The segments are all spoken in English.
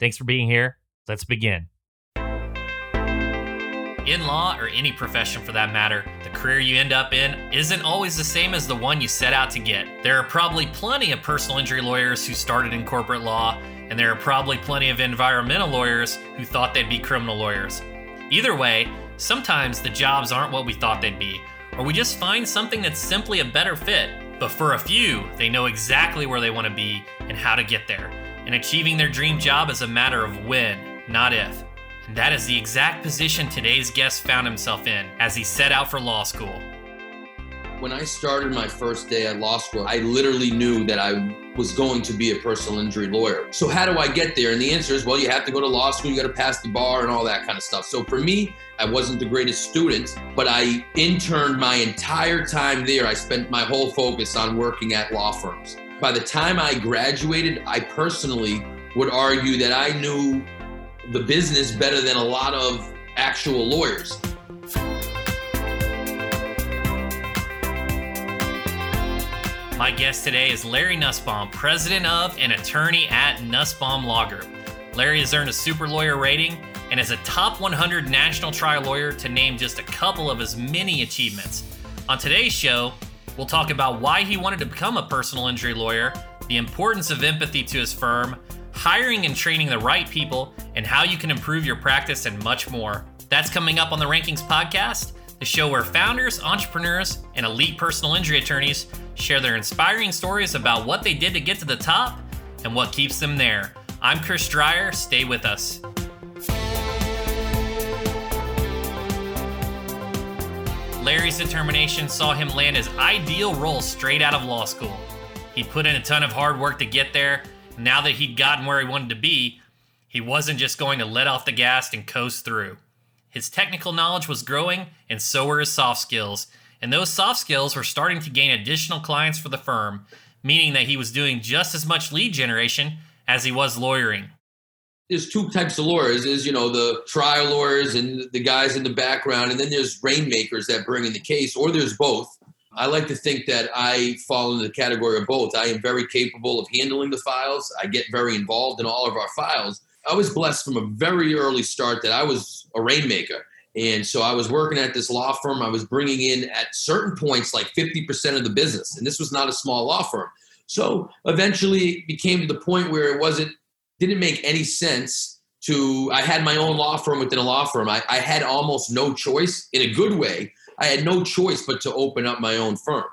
Thanks for being here. Let's begin. In law, or any profession for that matter, the career you end up in isn't always the same as the one you set out to get. There are probably plenty of personal injury lawyers who started in corporate law, and there are probably plenty of environmental lawyers who thought they'd be criminal lawyers. Either way, sometimes the jobs aren't what we thought they'd be, or we just find something that's simply a better fit. But for a few, they know exactly where they want to be and how to get there and achieving their dream job is a matter of when, not if. And that is the exact position today's guest found himself in as he set out for law school. When I started my first day at law school, I literally knew that I was going to be a personal injury lawyer. So, how do I get there? And the answer is well, you have to go to law school, you got to pass the bar, and all that kind of stuff. So, for me, I wasn't the greatest student, but I interned my entire time there. I spent my whole focus on working at law firms. By the time I graduated, I personally would argue that I knew the business better than a lot of actual lawyers. My guest today is Larry Nussbaum, president of and attorney at Nussbaum Law Group. Larry has earned a super lawyer rating and is a top 100 national trial lawyer to name just a couple of his many achievements. On today's show, We'll talk about why he wanted to become a personal injury lawyer, the importance of empathy to his firm, hiring and training the right people, and how you can improve your practice and much more. That's coming up on the Rankings Podcast, the show where founders, entrepreneurs, and elite personal injury attorneys share their inspiring stories about what they did to get to the top and what keeps them there. I'm Chris Dreyer. Stay with us. Larry's determination saw him land his ideal role straight out of law school. He put in a ton of hard work to get there. Now that he'd gotten where he wanted to be, he wasn't just going to let off the gas and coast through. His technical knowledge was growing, and so were his soft skills. And those soft skills were starting to gain additional clients for the firm, meaning that he was doing just as much lead generation as he was lawyering there's two types of lawyers. Is you know the trial lawyers and the guys in the background and then there's rainmakers that bring in the case or there's both. I like to think that i fall into the category of both. I am very capable of handling the files. I get very involved in all of our files. I was blessed from a very early start that i was a rainmaker. And so i was working at this law firm. I was bringing in at certain points like 50% of the business. And this was not a small law firm. So eventually it became to the point where it wasn't didn't make any sense to i had my own law firm within a law firm. I, I had almost no choice in a good way. I had no choice but to open up my own firm.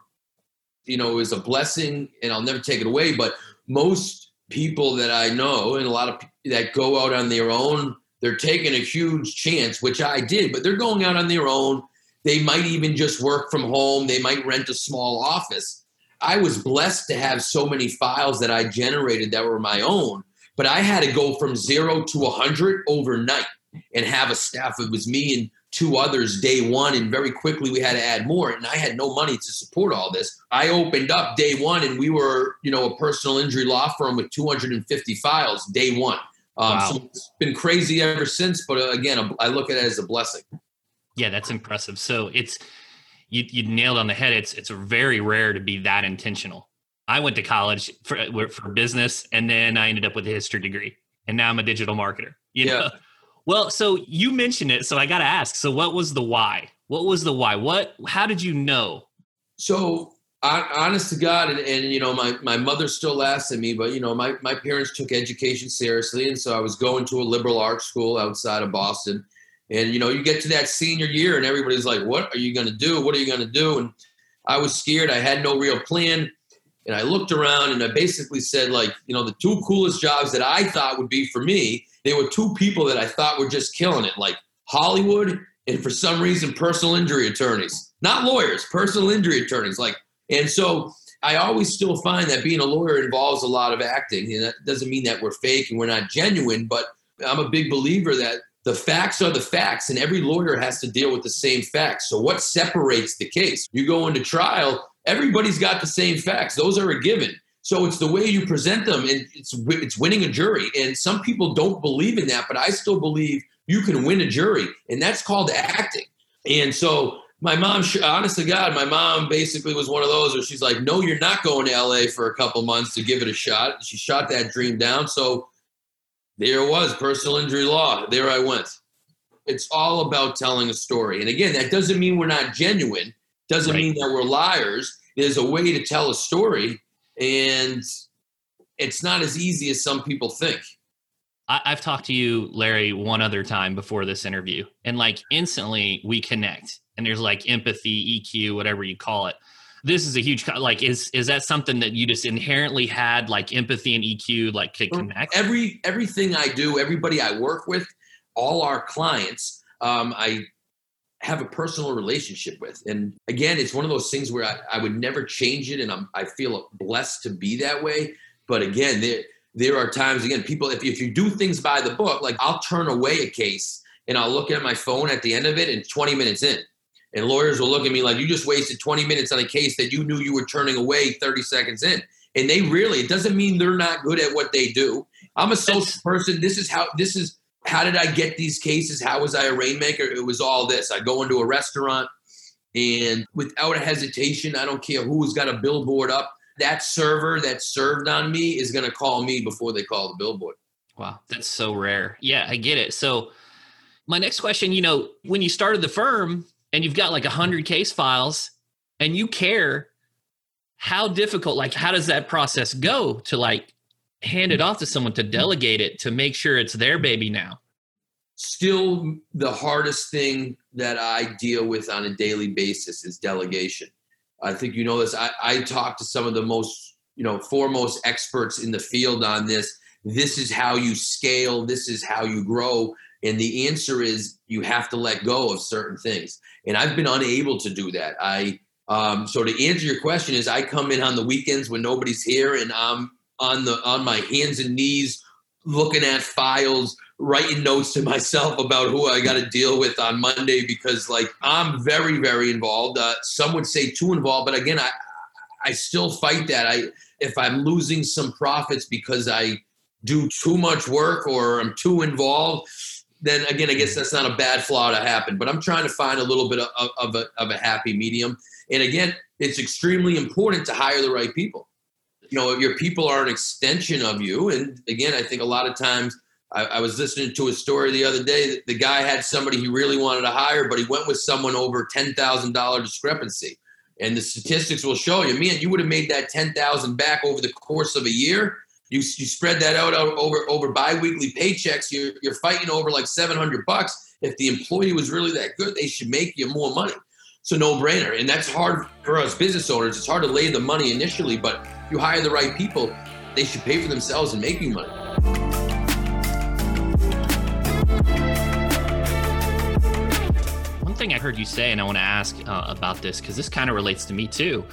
You know it was a blessing and i'll never take it away but most people that i know and a lot of that go out on their own they're taking a huge chance which i did but they're going out on their own. They might even just work from home. They might rent a small office. I was blessed to have so many files that i generated that were my own but I had to go from zero to 100 overnight and have a staff. It was me and two others day one, and very quickly we had to add more. And I had no money to support all this. I opened up day one, and we were, you know, a personal injury law firm with 250 files day one. Um, wow. So it's been crazy ever since. But uh, again, I look at it as a blessing. Yeah, that's impressive. So it's you, you nailed on the head. It's it's very rare to be that intentional. I went to college for for business, and then I ended up with a history degree, and now I'm a digital marketer. You yeah. know, well, so you mentioned it, so I got to ask. So, what was the why? What was the why? What? How did you know? So, I, honest to God, and, and you know, my my mother still laughs at me, but you know, my my parents took education seriously, and so I was going to a liberal arts school outside of Boston, and you know, you get to that senior year, and everybody's like, "What are you going to do? What are you going to do?" And I was scared. I had no real plan and I looked around and I basically said, like, you know, the two coolest jobs that I thought would be for me, they were two people that I thought were just killing it, like Hollywood and for some reason personal injury attorneys. Not lawyers, personal injury attorneys. Like, and so I always still find that being a lawyer involves a lot of acting. And that doesn't mean that we're fake and we're not genuine, but I'm a big believer that the facts are the facts, and every lawyer has to deal with the same facts. So, what separates the case? You go into trial, everybody's got the same facts, those are a given. So it's the way you present them, and it's it's winning a jury. And some people don't believe in that, but I still believe you can win a jury, and that's called acting. And so my mom, honest to God, my mom basically was one of those where she's like, "No, you're not going to LA for a couple months to give it a shot." She shot that dream down. So there it was, personal injury law. There I went. It's all about telling a story. And again, that doesn't mean we're not genuine. Doesn't right. mean that we're liars. There's a way to tell a story, and it's not as easy as some people think. I, have talked to you, Larry, one other time before this interview, and like instantly we connect, and there's like empathy, EQ, whatever you call it. This is a huge like is is that something that you just inherently had like empathy and EQ like to connect? Every everything I do, everybody I work with, all our clients, um, I have a personal relationship with. And again, it's one of those things where I, I would never change it, and I'm, I feel blessed to be that way. But again, there there are times again people if, if you do things by the book like i'll turn away a case and i'll look at my phone at the end of it and 20 minutes in and lawyers will look at me like you just wasted 20 minutes on a case that you knew you were turning away 30 seconds in and they really it doesn't mean they're not good at what they do i'm a social person this is how this is how did i get these cases how was i a rainmaker it was all this i go into a restaurant and without a hesitation i don't care who's got a billboard up that server that served on me is going to call me before they call the billboard. Wow, that's so rare. Yeah, I get it. So, my next question, you know, when you started the firm and you've got like 100 case files and you care, how difficult, like, how does that process go to like hand it off to someone to delegate it to make sure it's their baby now? Still, the hardest thing that I deal with on a daily basis is delegation I think you know this. I, I talk to some of the most, you know, foremost experts in the field on this. This is how you scale. This is how you grow. And the answer is you have to let go of certain things. And I've been unable to do that. I um, so to answer your question is I come in on the weekends when nobody's here and I'm on the on my hands and knees looking at files, writing notes to myself about who I got to deal with on Monday because like I'm very very involved. Uh, some would say too involved, but again, I I still fight that. I if I'm losing some profits because I do too much work or I'm too involved, then again, I guess that's not a bad flaw to happen. But I'm trying to find a little bit of, of, a, of a happy medium. And again, it's extremely important to hire the right people. You know, your people are an extension of you. And again, I think a lot of times I, I, was listening to a story the other day that the guy had somebody he really wanted to hire, but he went with someone over ten thousand dollar discrepancy. And the statistics will show you, man, you would have made that ten thousand back over the course of a year. You, you spread that out over over biweekly paychecks. You're you're fighting over like seven hundred bucks. If the employee was really that good, they should make you more money. So no brainer, and that's hard for us business owners. It's hard to lay the money initially, but you hire the right people, they should pay for themselves and make you money. One thing I heard you say, and I want to ask uh, about this because this kind of relates to me too,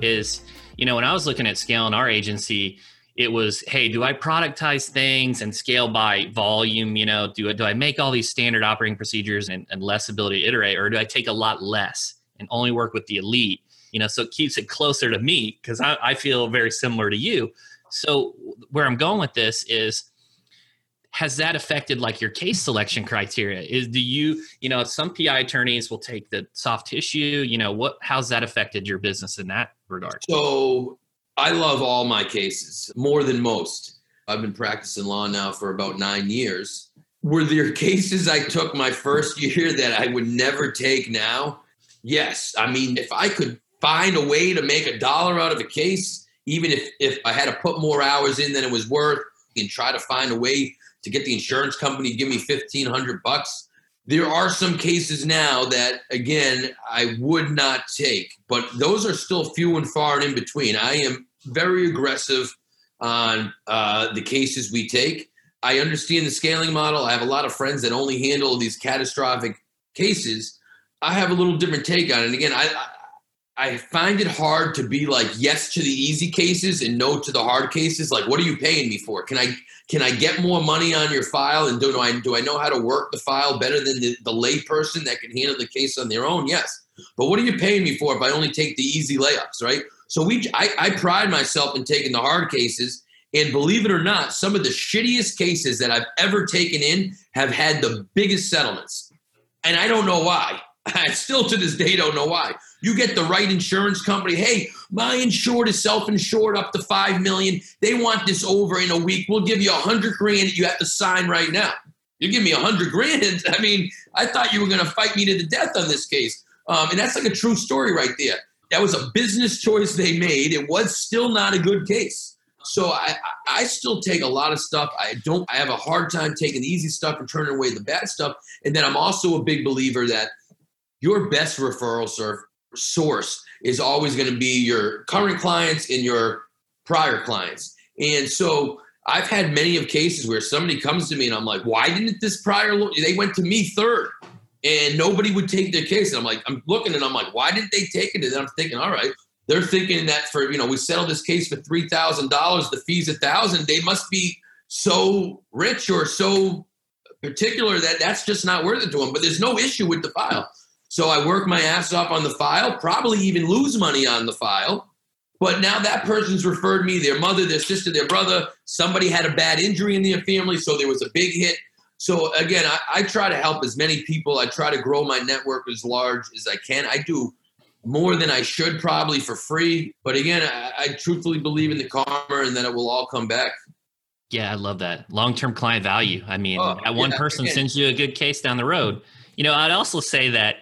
is you know when I was looking at scaling our agency, it was hey, do I productize things and scale by volume? You know, do do I make all these standard operating procedures and, and less ability to iterate, or do I take a lot less and only work with the elite? You know, so it keeps it closer to me because I, I feel very similar to you. So where I'm going with this is has that affected like your case selection criteria? Is do you you know some pi attorneys will take the soft tissue you know what how's that affected your business in that regard? So i love all my cases more than most. I've been practicing law now for about nine years. Were there cases i took my first year that i would never take now? Yes. I mean if i could find a way to make a dollar out of a case even if if i had to put more hours in than it was worth and try to find a way to get the insurance company to give me 1500 bucks. There are some cases now that again i would not take but those are still few and far and in between. I am very aggressive on uh, the cases we take. I understand the scaling model. I have a lot of friends that only handle these catastrophic cases. I have a little different take on it. And again i I find it hard to be like yes to the easy cases and no to the hard cases. Like, what are you paying me for? Can I can I get more money on your file? And do, I do I know how to work the file better than the, the lay person that can handle the case on their own? Yes. But what are you paying me for if I only take the easy layups, right? So we I, I pride myself in taking the hard cases. And believe it or not, some of the shittiest cases that I've ever taken in have had the biggest settlements. And I don't know why. I still to this day don't know why. You get the right insurance company. Hey, my insured is self-insured up to five million. They want this over in a week. We'll give you a hundred grand. You have to sign right now. You give me a hundred grand. I mean, I thought you were going to fight me to the death on this case. Um, and that's like a true story right there. That was a business choice they made. It was still not a good case. So I, I still take a lot of stuff. I don't. I have a hard time taking the easy stuff and turning away the bad stuff. And then I'm also a big believer that your best referral source is always going to be your current clients and your prior clients. And so I've had many of cases where somebody comes to me and I'm like, why didn't this prior, they went to me third and nobody would take their case. And I'm like, I'm looking and I'm like, why didn't they take it? And I'm thinking, all right, they're thinking that for, you know, we settled this case for $3,000, the fee's a thousand. They must be so rich or so particular that that's just not worth it to them. But there's no issue with the file. So I work my ass off on the file, probably even lose money on the file. But now that person's referred me, their mother, their sister, their brother, somebody had a bad injury in their family, so there was a big hit. So again, I, I try to help as many people. I try to grow my network as large as I can. I do more than I should probably for free. But again, I, I truthfully believe in the karma and that it will all come back. Yeah, I love that. Long term client value. I mean, oh, that one yeah, person again. sends you a good case down the road. You know, I'd also say that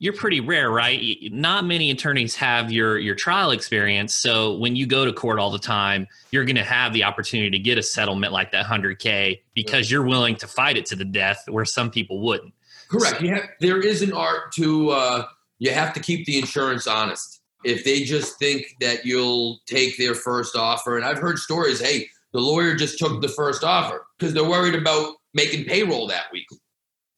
you're pretty rare, right? Not many attorneys have your your trial experience. So when you go to court all the time, you're going to have the opportunity to get a settlement like that 100k because you're willing to fight it to the death, where some people wouldn't. Correct. You have, there is an art to. Uh, you have to keep the insurance honest. If they just think that you'll take their first offer, and I've heard stories, hey, the lawyer just took the first offer because they're worried about making payroll that week.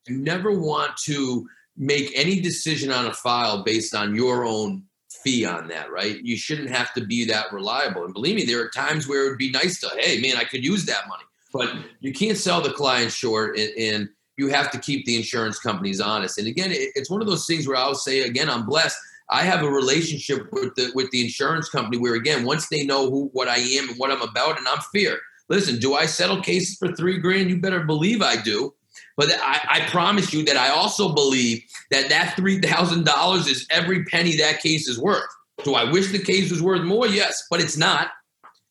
You never want to make any decision on a file based on your own fee on that, right? You shouldn't have to be that reliable. And believe me, there are times where it would be nice to, hey, man, I could use that money. But you can't sell the client short and, and you have to keep the insurance companies honest. And again, it, it's one of those things where I'll say, again, I'm blessed. I have a relationship with the with the insurance company where again, once they know who what I am and what I'm about, and I'm fair. Listen, do I settle cases for three grand? You better believe I do. But I, I promise you that I also believe that that $3,000 is every penny that case is worth. Do I wish the case was worth more? Yes, but it's not.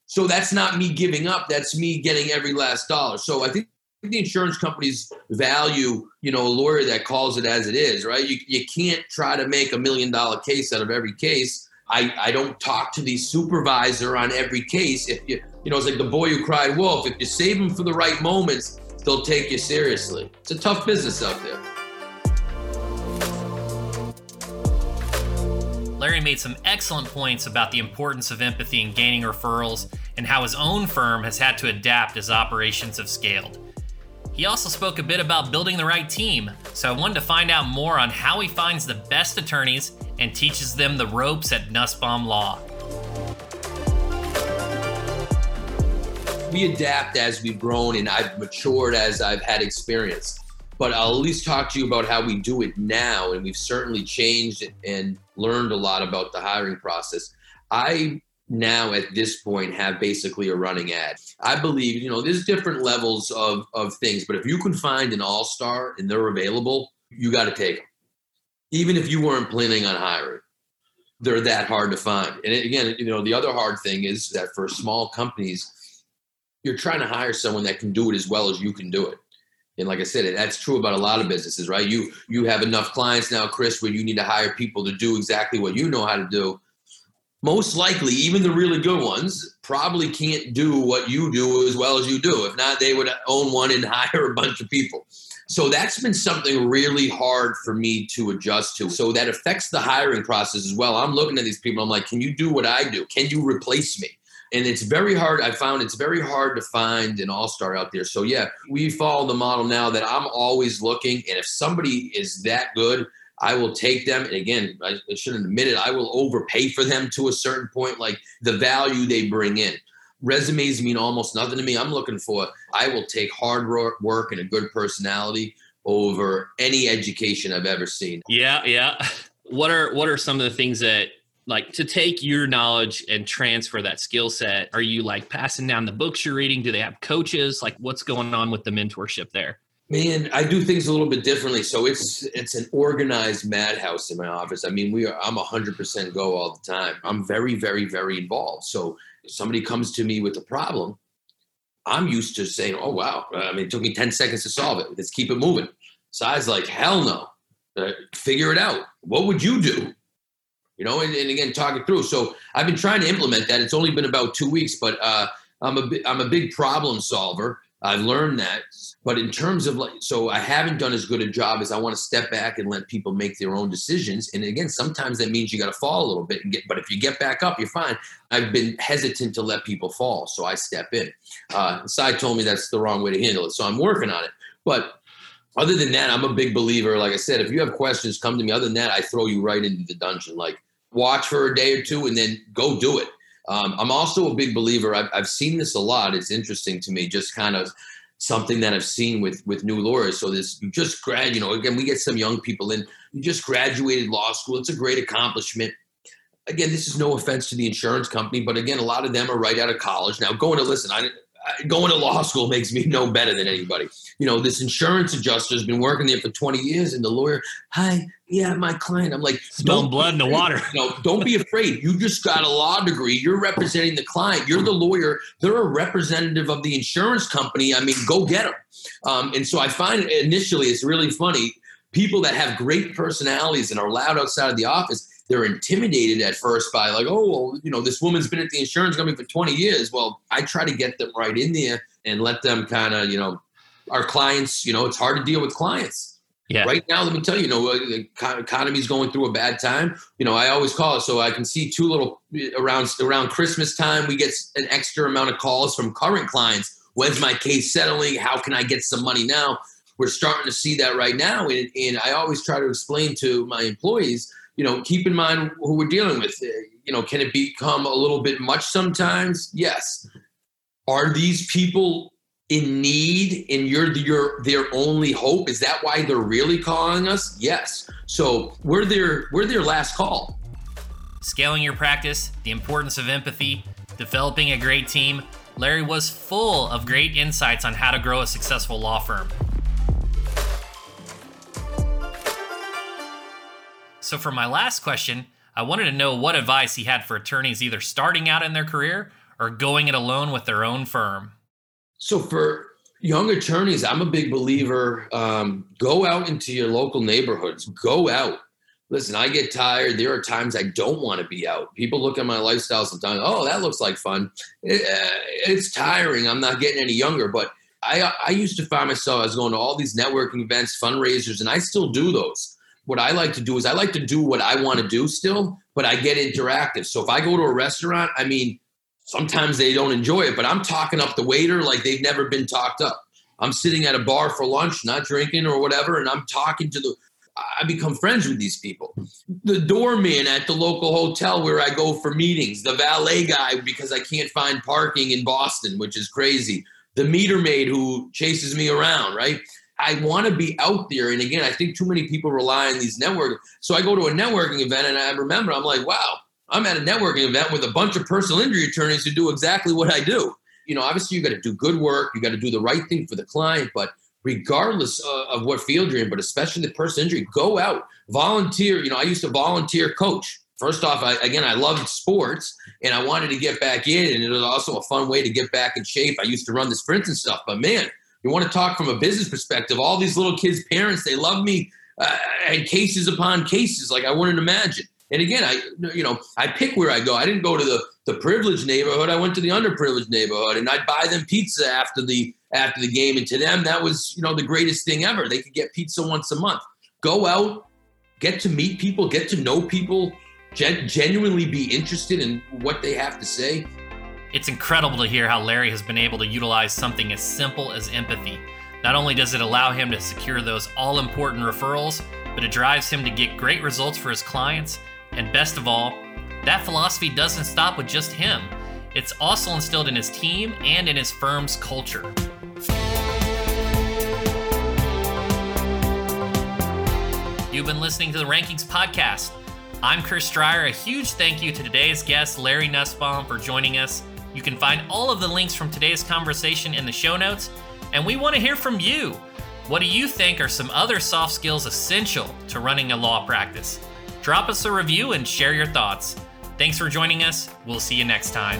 So that's not me giving up. That's me getting every last dollar. So I think the insurance companies value, you know, a lawyer that calls it as it is, right? You, you can't try to make a million dollar case out of every case. I, I don't talk to the supervisor on every case. If you, you know, it's like the boy who cried wolf. If you save him for the right moments, they'll take you seriously. It's a tough business out there. Larry made some excellent points about the importance of empathy in gaining referrals and how his own firm has had to adapt as operations have scaled. He also spoke a bit about building the right team, so I wanted to find out more on how he finds the best attorneys and teaches them the ropes at Nussbaum Law. We adapt as we've grown and I've matured as I've had experience. But I'll at least talk to you about how we do it now. And we've certainly changed and learned a lot about the hiring process. I now at this point have basically a running ad. I believe, you know, there's different levels of, of things, but if you can find an all star and they're available, you got to take them. Even if you weren't planning on hiring, they're that hard to find. And again, you know, the other hard thing is that for small companies, you're trying to hire someone that can do it as well as you can do it. And like I said, that's true about a lot of businesses, right? You you have enough clients now, Chris, where you need to hire people to do exactly what you know how to do. Most likely, even the really good ones probably can't do what you do as well as you do. If not, they would own one and hire a bunch of people. So that's been something really hard for me to adjust to. So that affects the hiring process as well. I'm looking at these people. I'm like, can you do what I do? Can you replace me? And it's very hard. I found it's very hard to find an all star out there. So yeah, we follow the model now that I'm always looking, and if somebody is that good, I will take them. And again, I, I shouldn't admit it. I will overpay for them to a certain point, like the value they bring in. Resumes mean almost nothing to me. I'm looking for, I will take hard work and a good personality over any education I've ever seen. Yeah, yeah. What are what are some of the things that like to take your knowledge and transfer that skill set? Are you like passing down the books you're reading? Do they have coaches? Like what's going on with the mentorship there? Man, I do things a little bit differently. So it's it's an organized madhouse in my office. I mean, we are I'm hundred percent go all the time. I'm very, very, very involved. So if somebody comes to me with a problem, I'm used to saying, "Oh wow!" I mean, it took me ten seconds to solve it. Let's keep it moving. So I was like, "Hell no! Uh, figure it out. What would you do?" You know, and, and, again, talk it through. So I've been trying to implement that. It's only been about two weeks, but uh, I'm a I'm a big problem solver. I've learned that. But in terms of like, so I haven't done as good a job as I want to step back and let people make their own decisions. And again, sometimes that means you got to fall a little bit and get, but if you get back up, you're fine. I've been hesitant to let people fall. So I step in. Uh, told me that's the wrong way to handle it. So I'm working on it. But other than that, I'm a big believer. Like I said, if you have questions, come to me. Other than that, I throw you right into the dungeon. Like watch for a day or two and then go do it. Um, I'm also a big believer. I've, I've seen this a lot. It's interesting to me, just kind of something that I've seen with with new lawyers. So this you just grad, you know, again, we get some young people in. You just graduated law school. It's a great accomplishment. Again, this is no offense to the insurance company, but again, a lot of them are right out of college now. Going to listen, I going to law school makes me no better than anybody. You know, this insurance adjuster has been working there for 20 years, and the lawyer, hi, yeah, my client. I'm like, smelling blood in the water. You know, don't be afraid. You just got a law degree. You're representing the client. You're the lawyer. They're a representative of the insurance company. I mean, go get them. Um, and so I find initially it's really funny. People that have great personalities and are loud outside of the office, they're intimidated at first by like, oh, well, you know, this woman's been at the insurance company for 20 years. Well, I try to get them right in there and let them kind of, you know, our clients, you know, it's hard to deal with clients. Yeah. Right now, let me tell you, you know, uh, the economy's going through a bad time. You know, I always call it so I can see two little around around Christmas time. We get an extra amount of calls from current clients. When's my case settling? How can I get some money now? We're starting to see that right now, and, and I always try to explain to my employees you know, keep in mind who we're dealing with. Uh, you know, can it become a little bit much sometimes? Yes. Are these people in need and you're your their only hope? Is that why they're really calling us? Yes. So we're their we're their last call. Scaling your practice, the importance of empathy, developing a great team. Larry was full of great insights on how to grow a successful law firm. So, for my last question, I wanted to know what advice he had for attorneys either starting out in their career or going it alone with their own firm. So, for young attorneys, I'm a big believer. Um, go out into your local neighborhoods. Go out. Listen, I get tired. There are times I don't want to be out. People look at my lifestyle sometimes. Oh, that looks like fun. It, uh, it's tiring. I'm not getting any younger, but I, I used to find myself I was going to all these networking events, fundraisers, and I still do those what I like to do is I like to do what I want to do still, but I get interactive. So if I go to a restaurant, I mean, sometimes they don't enjoy it, but I'm talking up the waiter like they've never been talked up. I'm sitting at a bar for lunch, not drinking or whatever, and I'm talking to the I become friends with these people. The doorman at the local hotel where I go for meetings, the valet guy because I can't find parking in Boston, which is crazy. The meter maid who chases me around, right? I want to be out there. And again, I think too many people rely on these network. So I go to a networking event and I remember I'm like, wow, I'm at a networking event with a bunch of personal injury attorneys who do exactly what I do. You know, obviously you got to do good work, you got to do the right thing for the client, but regardless uh, of what field you're in, but especially the personal injury, go out, volunteer. You know, I used to volunteer coach. First off, I, again, I loved sports and I wanted to get back in, and it was also a fun way to get back in shape. I used to run the sprints and stuff, but man, you want to talk from a business perspective. All these little kids' parents, they love me, uh, and cases upon cases, like I wouldn't imagine. And again, I you know I pick where I go. I didn't go to the the privileged neighborhood. I went to the underprivileged neighborhood, and I'd buy them pizza after the after the game. And to them, that was you know the greatest thing ever. They could get pizza once a month. Go out, get to meet people, get to know people, gen- genuinely be interested in what they have to say, it's incredible to hear how Larry has been able to utilize something as simple as empathy. Not only does it allow him to secure those all important referrals, but it drives him to get great results for his clients. And best of all, that philosophy doesn't stop with just him. It's also instilled in his team and in his firm's culture. You've been listening to the Rankings Podcast. I'm Chris Dreyer. A huge thank you to today's guest, Larry Nussbaum, for joining us. You can find all of the links from today's conversation in the show notes. And we want to hear from you. What do you think are some other soft skills essential to running a law practice? Drop us a review and share your thoughts. Thanks for joining us. We'll see you next time.